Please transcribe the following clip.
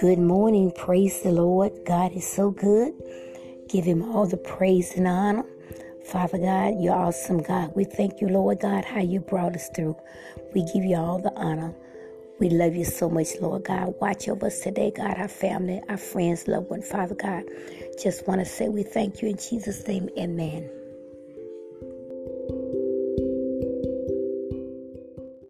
Good morning. Praise the Lord. God is so good. Give him all the praise and honor. Father God, you're awesome, God. We thank you, Lord God, how you brought us through. We give you all the honor. We love you so much, Lord God. Watch over us today, God, our family, our friends, loved one, Father God. Just want to say we thank you in Jesus' name. Amen.